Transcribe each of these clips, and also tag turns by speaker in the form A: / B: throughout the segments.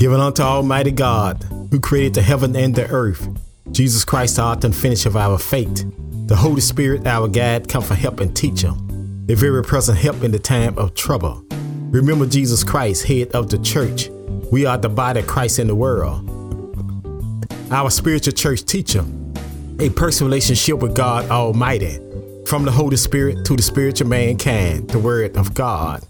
A: Given unto Almighty God, who created the heaven and the earth, Jesus Christ, the author and finisher of our faith, the Holy Spirit, our guide, come for help and teacher, a very present help in the time of trouble. Remember Jesus Christ, head of the church. We are the body of Christ in the world. Our spiritual church teacher, a personal relationship with God Almighty, from the Holy Spirit to the spiritual mankind, the Word of God.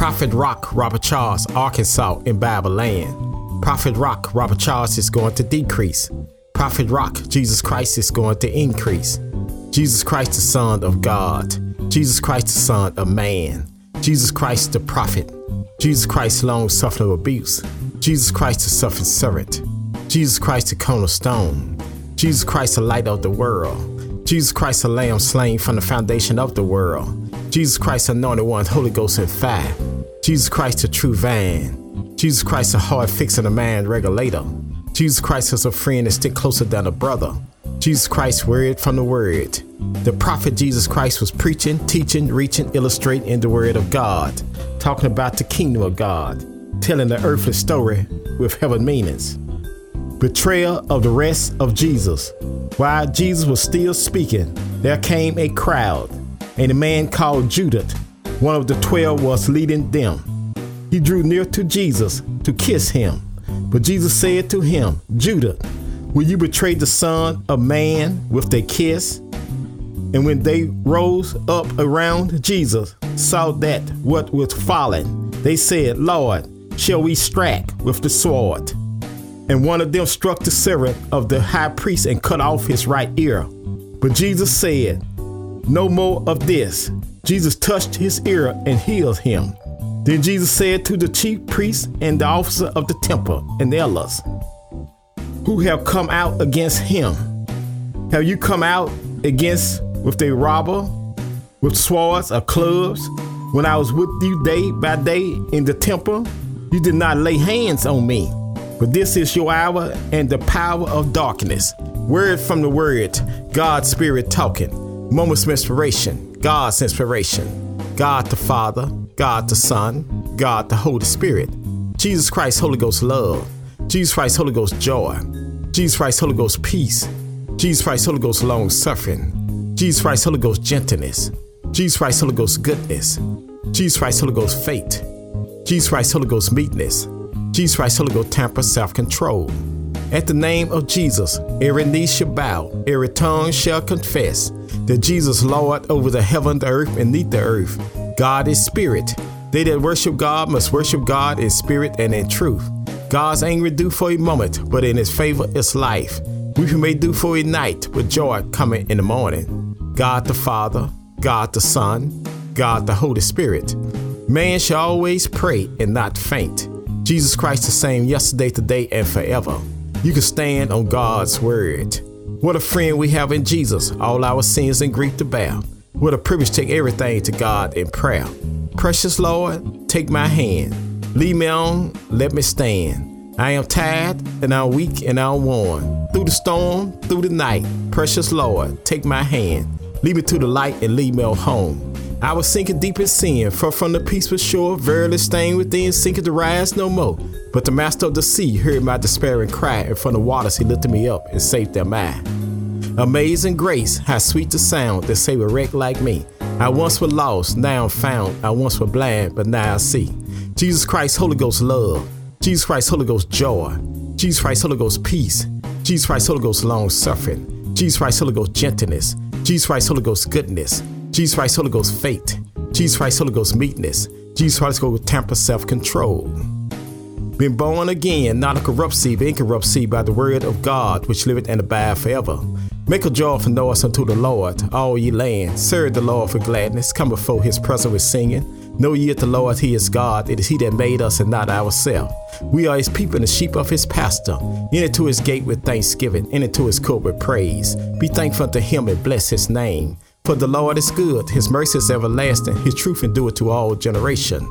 A: Prophet Rock Robert Charles, Arkansas, in land. Prophet Rock Robert Charles is going to decrease. Prophet Rock Jesus Christ is going to increase. Jesus Christ, the Son of God. Jesus Christ, the Son of Man. Jesus Christ, the Prophet. Jesus Christ, long suffering abuse. Jesus Christ, the suffering servant. Jesus Christ, the cornerstone. Jesus Christ, the light of the world. Jesus Christ, the Lamb slain from the foundation of the world. Jesus Christ, anointed one, Holy Ghost and fire. Jesus Christ, a true vine. Jesus Christ, a hard fixing a man regulator. Jesus Christ is a friend that stick closer than a brother. Jesus Christ, word from the word. The prophet Jesus Christ was preaching, teaching, reaching, illustrating in the word of God, talking about the kingdom of God, telling the earthly story with heaven meanings. Betrayal of the rest of Jesus. While Jesus was still speaking, there came a crowd, and a man called Judas, one of the twelve, was leading them. He drew near to Jesus to kiss him. But Jesus said to him, Judas, will you betray the Son of Man with a kiss? And when they rose up around Jesus, saw that what was fallen, they said, Lord, shall we strike with the sword? And one of them struck the servant of the high priest and cut off his right ear. But Jesus said, No more of this. Jesus touched his ear and healed him. Then Jesus said to the chief priests and the officer of the temple and the elders, who have come out against him, have you come out against with a robber, with swords or clubs? When I was with you day by day in the temple, you did not lay hands on me. But this is your hour and the power of darkness. Word from the word, God's Spirit talking. Moments of inspiration, God's inspiration. God the Father, God the Son, God the Holy Spirit. Jesus Christ, Holy Ghost love. Jesus Christ, Holy Ghost joy. Jesus Christ, Holy Ghost peace. Jesus Christ, Holy Ghost long suffering. Jesus Christ, Holy Ghost gentleness. Jesus Christ, Holy Ghost goodness. Jesus Christ, Holy Ghost faith. Jesus Christ, Holy Ghost meekness. Jesus Christ, Holy Ghost temper, self control. At the name of Jesus, every knee shall bow, every tongue shall confess that Jesus Lord over the heaven, the earth, and neath the earth. God is spirit. They that worship God must worship God in spirit and in truth. God's anger do for a moment, but in his favor is life. Weeping may do for a night, but joy coming in the morning. God the Father, God the Son, God the Holy Spirit. Man shall always pray and not faint. Jesus Christ the same yesterday, today, and forever. You can stand on God's word. What a friend we have in Jesus, all our sins and grief to bear. What a privilege to take everything to God in prayer. Precious Lord, take my hand. Lead me on, let me stand. I am tired and I'm weak and I'm worn. Through the storm, through the night, precious Lord, take my hand. Lead me to the light and lead me home. I was sinking deep in sin, far from the peaceful shore, verily staying within, sinking to rise no more. But the master of the sea heard my despairing cry, and from the waters he lifted me up and saved them I. Amazing grace, how sweet the sound that saved a wreck like me. I once was lost, now I'm found. I once was blind, but now I see. Jesus Christ, Holy Ghost love. Jesus Christ, Holy Ghost joy. Jesus Christ, Holy Ghost peace. Jesus Christ, Holy Ghost long suffering. Jesus Christ, Holy Ghost gentleness. Jesus Christ, Holy Ghost goodness. Jesus Christ, Holy Ghost faith. Jesus Christ, Holy Ghost meekness. Jesus Christ, Holy Ghost temper, self control. Been born again, not a corrupt seed, but incorrupt seed by the word of God, which liveth and abide forever. Make a joyful noise unto the Lord, all ye land. Serve the Lord for gladness. Come before his presence with singing. Know ye that the Lord, he is God. It is he that made us and not ourselves. We are his people and the sheep of his pasture. Enter to his gate with thanksgiving, enter to his court with praise. Be thankful unto him and bless his name. For the Lord is good, his mercy is everlasting, his truth endureth to all generation.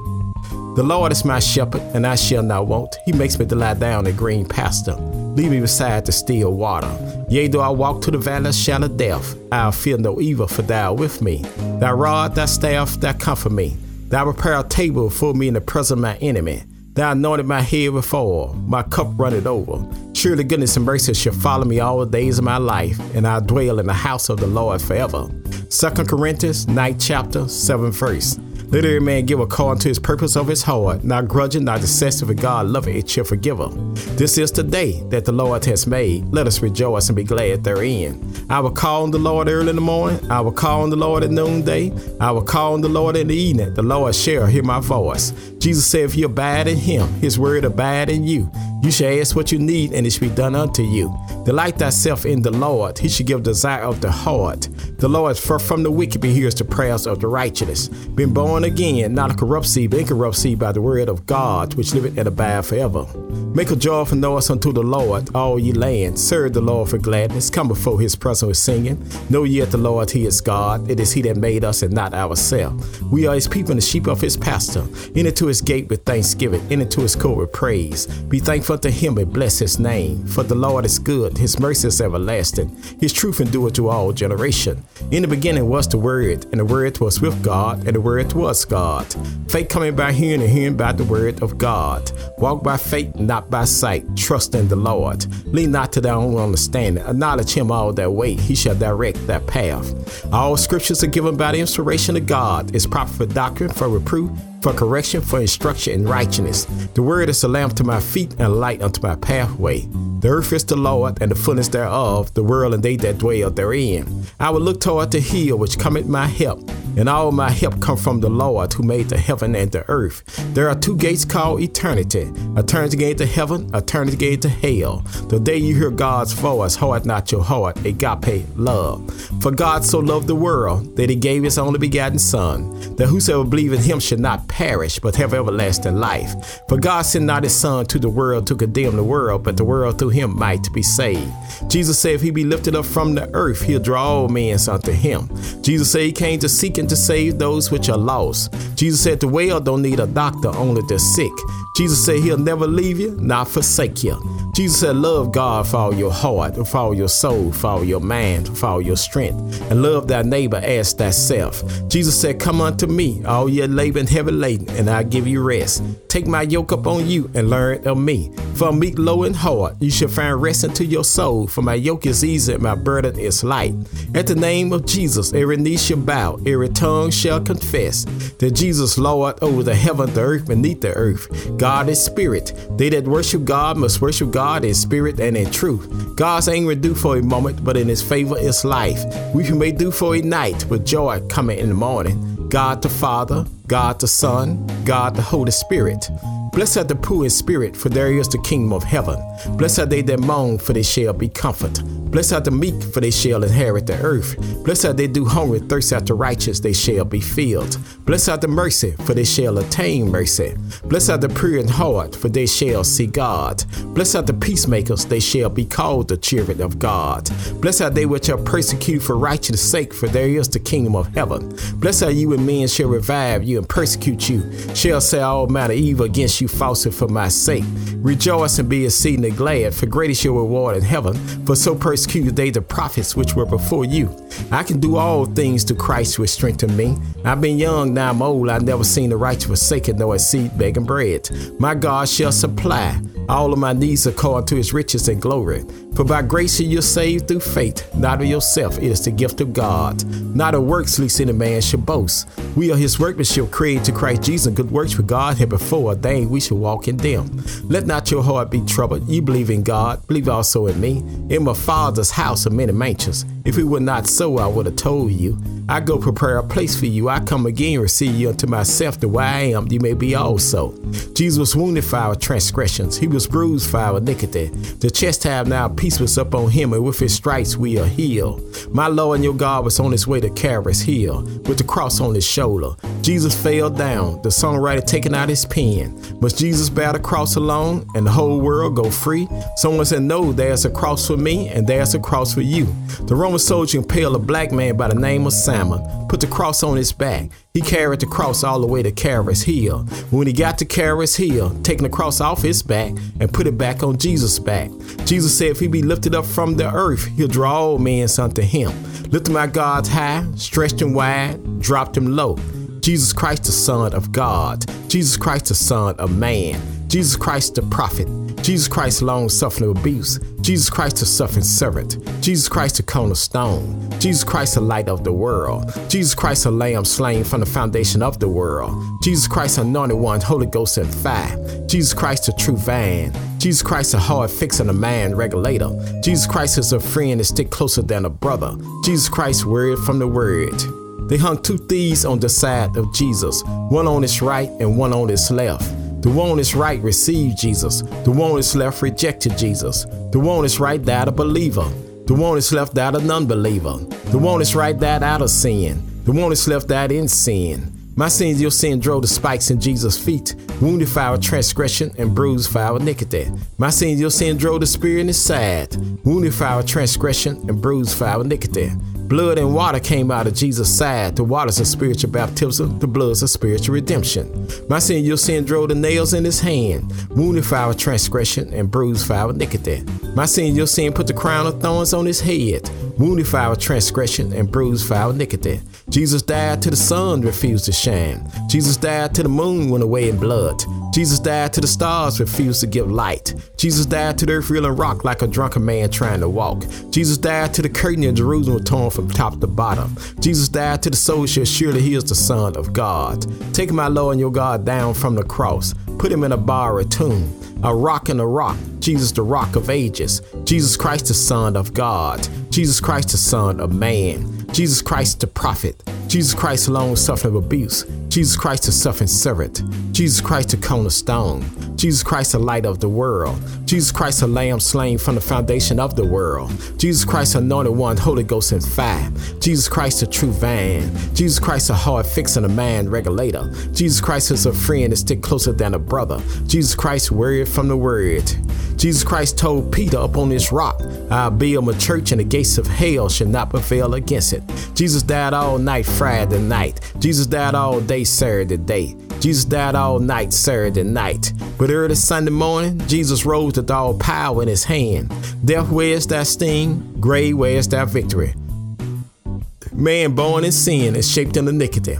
A: The Lord is my shepherd, and I shall not want. He makes me to lie down in green pasture. Lead me beside the still water. Yea, though I walk to the valley of shadow of death, I'll fear no evil, for thou art with me. Thy rod, thy staff, thou comfort me. Thou prepare a table for me in the presence of my enemy. Thou anointed my head with oil, my cup runneth over. Surely goodness and mercy shall follow me all the days of my life, and I'll dwell in the house of the Lord forever. 2 Corinthians 9 chapter 7 verse. Let every man give according to his purpose of his heart, not grudging, not excessive, for God it shall forgive him. This is the day that the Lord has made. Let us rejoice and be glad therein. I will call on the Lord early in the morning. I will call on the Lord at noonday. I will call on the Lord in the evening. The Lord shall hear my voice. Jesus said, If you abide in him, his word abide in you. You shall ask what you need, and it shall be done unto you. Delight thyself in the Lord. He shall give desire of the heart. The Lord is from the wicked, but hears the prayers of the righteous. Been born again, not a corrupt seed, but incorrupt seed by the word of God, which liveth and abide forever. Make a joyful noise unto the Lord, all ye lands. Serve the Lord for gladness. Come before his presence with singing. Know ye the Lord, he is God. It is he that made us and not ourselves. We are his people and the sheep of his pasture. Enter to his gate with thanksgiving, enter to his court with praise. Be thankful unto him and bless his name. For the Lord is good, his mercy is everlasting, his truth endureth to all generation. In the beginning was the Word, and the Word was with God, and the Word was God. Faith coming by hearing, and hearing by the Word of God. Walk by faith, not by sight. Trust in the Lord. Lean not to thy own understanding. Acknowledge him all that way. He shall direct that path. All scriptures are given by the inspiration of God. Is proper for doctrine, for reproof, for correction, for instruction in righteousness. The word is a lamp to my feet and a light unto my pathway. The earth is the Lord, and the fullness thereof, the world and they that dwell therein. I will look toward the hill which cometh my help, and all my help come from the Lord who made the heaven and the earth. There are two gates called eternity a gate to heaven, a eternity gate to hell. The day you hear God's voice, heart not your heart, agape love. For God so loved the world that he gave his only begotten Son, that whosoever believe in him should not perish, but have everlasting life. For God sent not his Son to the world to condemn the world, but the world through him might be saved. Jesus said, If he be lifted up from the earth, he'll draw all men unto him. Jesus said he came to seek and to save those which are lost. Jesus said the well don't need a doctor, only the sick. Jesus said he'll never leave you, not forsake you. Jesus said, Love God for all your heart, for all your soul, for all your mind, for all your strength, and love thy neighbor as thyself. Jesus said, Come unto me, all ye labor and heavy laden, and I'll give you rest. Take my yoke upon you and learn of me. For meek, low, and hard, you shall find rest unto your soul. For my yoke is easy and my burden is light. At the name of Jesus, every knee shall bow, every tongue shall confess that Jesus Lord over the heaven, the earth, beneath the earth. God is spirit. They that worship God must worship God in spirit and in truth. God's anger do for a moment, but in his favor is life. We may do for a night, with joy coming in the morning. God the Father, God the Son, God the Holy Spirit. Blessed are the poor in spirit, for there is the kingdom of heaven. Blessed are they that mourn, for they shall be comforted. Blessed are the meek, for they shall inherit the earth. Blessed are they do hunger and thirst after righteous, they shall be filled. Blessed are the mercy, for they shall attain mercy. Blessed are the pure in heart, for they shall see God. Blessed are the peacemakers, they shall be called the children of God. Blessed are they which are persecuted for righteousness' sake, for there is the kingdom of heaven. Blessed are you when men shall revive you and persecute you, shall say all manner evil against you falsely for my sake. Rejoice and be exceedingly glad, for great is your reward in heaven, for so persecuted they the prophets which were before you. I can do all things to Christ which strengthen me. I've been young, now I'm old, I've never seen the righteous forsaken, nor a seed begging bread. My God shall supply all of my needs are according to his riches and glory. For by grace you're saved through faith, not of yourself, it is the gift of God. Not of works, lest any man should boast. We are his workmanship created to Christ Jesus, good works for God had before ordained we should walk in them. Let not your heart be troubled. You believe in God, believe also in me. In my Father's house are many mansions. If it were not so, I would have told you. I go prepare a place for you. I come again, receive you unto myself, that where I am, you may be also. Jesus was wounded for our transgressions. He was bruised for our iniquity. The chest chastisement now peace was up on him, and with his stripes we are healed. My Lord and your God was on his way to Calvary's hill, with the cross on his shoulder. Jesus fell down, the songwriter taking out his pen. Must Jesus bear the cross alone, and the whole world go free? Someone said, No, there's a cross for me, and there's a cross for you. The Soldier impaled a black man by the name of Simon put the cross on his back. He carried the cross all the way to Calvary's Hill. When he got to Calvary's Hill, taking the cross off his back and put it back on Jesus' back. Jesus said, If he be lifted up from the earth, he'll draw all men unto him. Lifted my God's high, stretched him wide, dropped him low. Jesus Christ, the Son of God. Jesus Christ, the Son of Man. Jesus Christ the prophet, Jesus Christ long suffering abuse, Jesus Christ the suffering servant, Jesus Christ the cornerstone, Jesus Christ the light of the world, Jesus Christ the lamb slain from the foundation of the world, Jesus Christ anointed one, Holy Ghost and fire, Jesus Christ the true vine, Jesus Christ a hard fixer and a man regulator, Jesus Christ is a friend that stick closer than a brother, Jesus Christ word from the word. They hung two thieves on the side of Jesus, one on his right and one on his left. The one on his right received Jesus. The one on his left rejected Jesus. The one on his right died a believer. The one on his left died a non-believer. The one on his right died out of sin. The one on his left died in sin. My sins, your sin drove the spikes in Jesus' feet, wounded for our transgression and bruised for our iniquity. My sins, your sin drove the spear in his side, wounded for our transgression and bruised for our iniquity. Blood and water came out of Jesus' side. The waters of spiritual baptism, the bloods of spiritual redemption. My sin, your sin drove the nails in his hand, wounded for our transgression and bruised for our iniquity. My sin, your sin put the crown of thorns on his head, wounded for our transgression and bruised for our iniquity. Jesus died till the sun refused to shine. Jesus died till the moon went away in blood. Jesus died to the stars refused to give light. Jesus died to the earth reeling rock like a drunken man trying to walk. Jesus died to the curtain in Jerusalem torn from top to bottom. Jesus died to the shall surely he is the Son of God. Take my Lord and your God down from the cross. Put him in a bar or tomb. A rock in a rock. Jesus the rock of ages. Jesus Christ the Son of God. Jesus Christ the Son of man. Jesus Christ the prophet, Jesus Christ long suffering abuse, Jesus Christ the suffering servant, Jesus Christ the cornerstone, Jesus Christ the light of the world, Jesus Christ the lamb slain from the foundation of the world, Jesus Christ anointed one, Holy Ghost and fire, Jesus Christ the true vine, Jesus Christ a hard fixing a man regulator, Jesus Christ is a friend that stick closer than a brother, Jesus Christ word from the word. Jesus Christ told Peter upon this rock, I'll build my church and the gates of hell shall not prevail against it. Jesus died all night Friday night. Jesus died all day Saturday day. Jesus died all night Saturday night. But early Sunday morning, Jesus rose with all power in his hand. Death, where's that sting? Grave, where's that victory? Man born in sin is shaped in iniquity.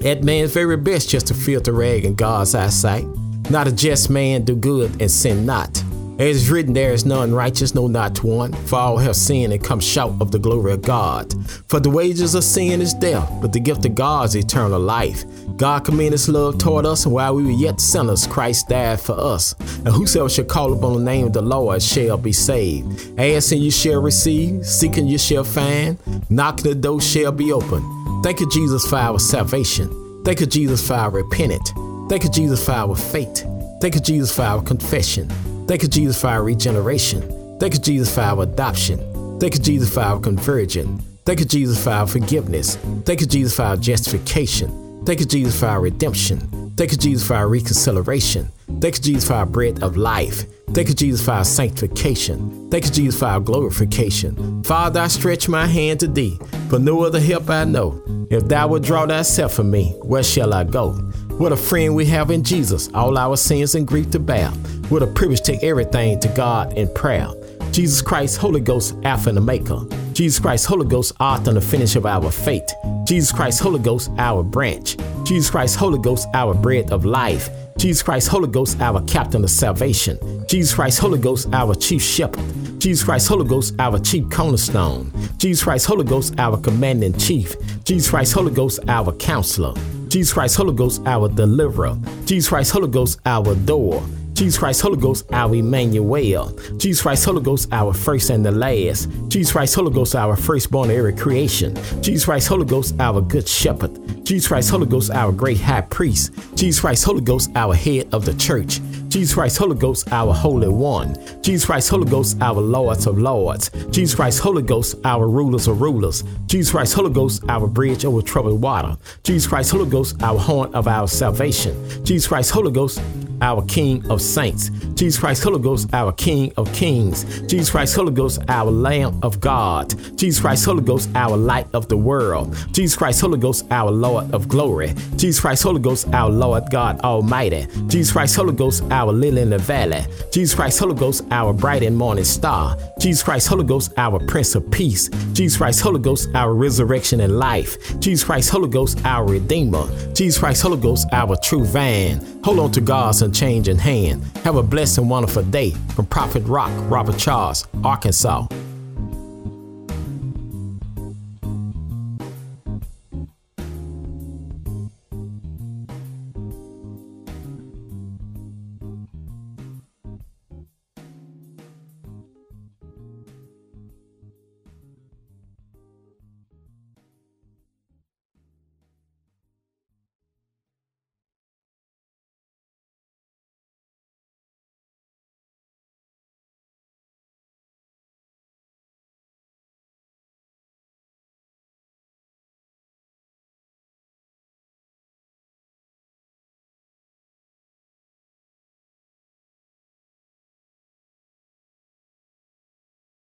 A: That man's very best just a filthy rag in God's eyesight. Not a just man do good and sin not. As is written, there is none righteous, no, not one. For all have sinned and come short of the glory of God. For the wages of sin is death, but the gift of God is eternal life. God commended his love toward us, and while we were yet sinners, Christ died for us. And whosoever shall call upon the name of the Lord shall be saved. Asking you shall receive, seeking you shall find, knocking the door shall be open. Thank you, Jesus, for our salvation. Thank you, Jesus, for our repentance. Thank you, Jesus, for our faith. Thank you, Jesus, for our confession. Thank you, Jesus, for our regeneration. Thank you, Jesus, for our adoption. Thank you, Jesus, for our conversion. Thank you, Jesus, for our forgiveness. Thank you, Jesus, for our justification. Thank you, Jesus, for our redemption. Thank you, Jesus, for our reconciliation. Thank you, Jesus, for our bread of life. Thank you, Jesus, for our sanctification. Thank you, Jesus, for our glorification. Father, I stretch my hand to thee, for no other help I know. If thou wilt draw thyself from me, where shall I go? What a friend we have in Jesus, all our sins and grief to bear. What a privilege to take everything to God in prayer. Jesus Christ, Holy Ghost, Alpha and Omega. Jesus Christ, Holy Ghost, author and the finish of our faith. Jesus Christ, Holy Ghost, our branch. Jesus Christ, Holy Ghost, our bread of life. Jesus Christ, Holy Ghost, our captain of salvation. Jesus Christ, Holy Ghost, our chief shepherd. Jesus Christ, Holy Ghost, our chief cornerstone. Jesus Christ, Holy Ghost, our commanding chief. Jesus Christ, Holy Ghost, our counselor. Jesus Christ, Holy Ghost, our deliverer. Jesus Christ, Holy Ghost, our door. Jesus Christ, Holy Ghost, our Emmanuel. Jesus Christ, Holy Ghost, our first and the last. Jesus Christ, Holy Ghost, our firstborn of every creation. Jesus Christ, Holy Ghost, our good shepherd. Jesus Christ, Holy Ghost, our great high priest. Jesus Christ, Holy Ghost, our head of the church. Jesus Christ, Holy Ghost, our Holy One. Jesus Christ, Holy Ghost, our Lords of Lords. Jesus Christ, Holy Ghost, our rulers of rulers. Jesus Christ, Holy Ghost, our bridge over troubled water. Jesus Christ, Holy Ghost, our horn of our salvation. Jesus Christ, Holy Ghost, our King of saints. Jesus Christ, Holy Ghost, our King of kings. Jesus Christ, Holy Ghost, our Lamb of God. Jesus Christ, Holy Ghost, our light of the world. Jesus Christ, Holy Ghost, our Lord of glory. Jesus Christ, Holy Ghost, our Lord God Almighty. Jesus Christ, Holy Ghost, our lily in the valley. Jesus Christ, Holy Ghost, our bright and morning star. Jesus Christ, Holy Ghost, our Prince of Peace. Jesus Christ, Holy Ghost, our resurrection and life. Jesus Christ, Holy Ghost, our Redeemer. Jesus Christ, Holy Ghost, our true van. Hold on to God's and change in hand. Have a blessed and wonderful day from Prophet Rock, Robert Charles, Arkansas.